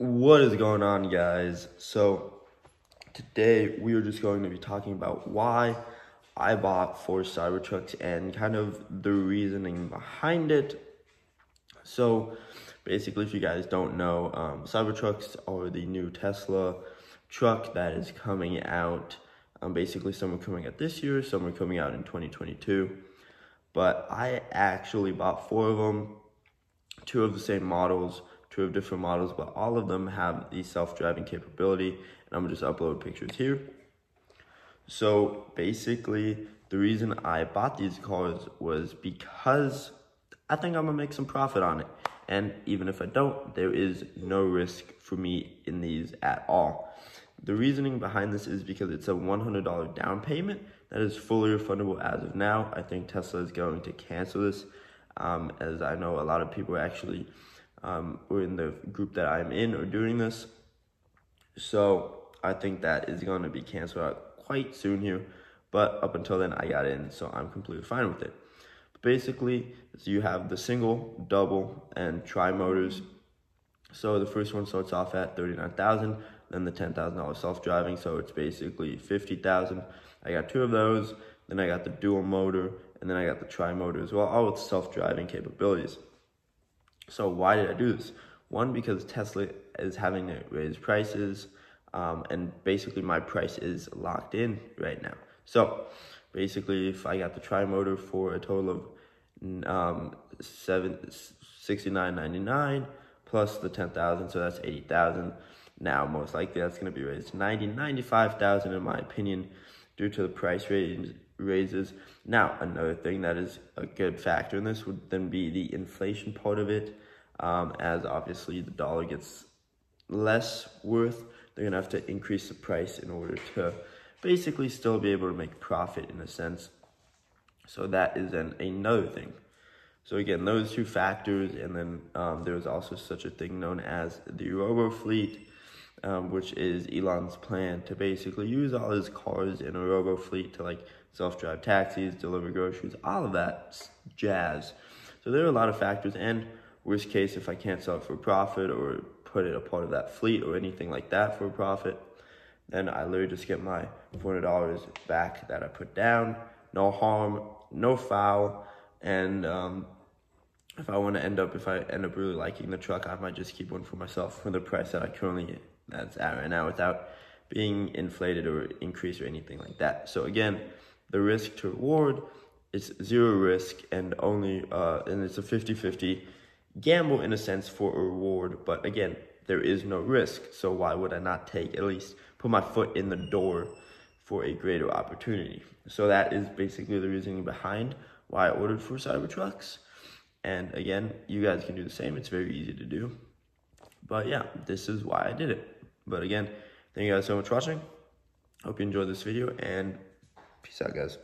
What is going on, guys? So, today we are just going to be talking about why I bought four Cybertrucks and kind of the reasoning behind it. So, basically, if you guys don't know, um, Cybertrucks are the new Tesla truck that is coming out. Um, basically, some are coming out this year, some are coming out in 2022. But I actually bought four of them, two of the same models two of different models, but all of them have the self-driving capability. And I'm gonna just upload pictures here. So basically, the reason I bought these cars was because I think I'm gonna make some profit on it. And even if I don't, there is no risk for me in these at all. The reasoning behind this is because it's a $100 down payment that is fully refundable as of now. I think Tesla is going to cancel this, um, as I know a lot of people actually um, or in the group that I'm in or doing this. So I think that is going to be canceled out quite soon here. But up until then, I got in, so I'm completely fine with it. But basically, so you have the single, double, and tri motors. So the first one starts off at 39000 then the $10,000 self-driving, so it's basically 50000 I got two of those, then I got the dual motor, and then I got the tri-motor as well, all with self-driving capabilities. So why did I do this? One, because Tesla is having to raise prices, um, and basically my price is locked in right now. So basically, if I got the tri-motor for a total of um, seven sixty nine ninety nine plus the ten thousand, so that's eighty thousand. Now, most likely that's going to be raised to 90, 95,000 in my opinion, due to the price raise, raises. Now, another thing that is a good factor in this would then be the inflation part of it um, as obviously the dollar gets less worth, they're to have to increase the price in order to basically still be able to make profit in a sense. So that is then another thing. So again, those two factors, and then um, was also such a thing known as the Robo Fleet, um, which is Elon's plan to basically use all his cars in a Robo Fleet to like self-drive taxis, deliver groceries, all of that jazz. So there are a lot of factors, and Worst case, if I can't sell it for profit or put it a part of that fleet or anything like that for a profit, then I literally just get my $400 back that I put down. No harm, no foul. And um, if I want to end up, if I end up really liking the truck, I might just keep one for myself for the price that I currently that's at right now without being inflated or increased or anything like that. So again, the risk to reward is zero risk and only, uh, and it's a 50-50 gamble in a sense for a reward, but again, there is no risk. So why would I not take at least put my foot in the door for a greater opportunity? So that is basically the reasoning behind why I ordered four Cybertrucks. And again, you guys can do the same. It's very easy to do. But yeah, this is why I did it. But again, thank you guys so much for watching. Hope you enjoyed this video and peace out, guys.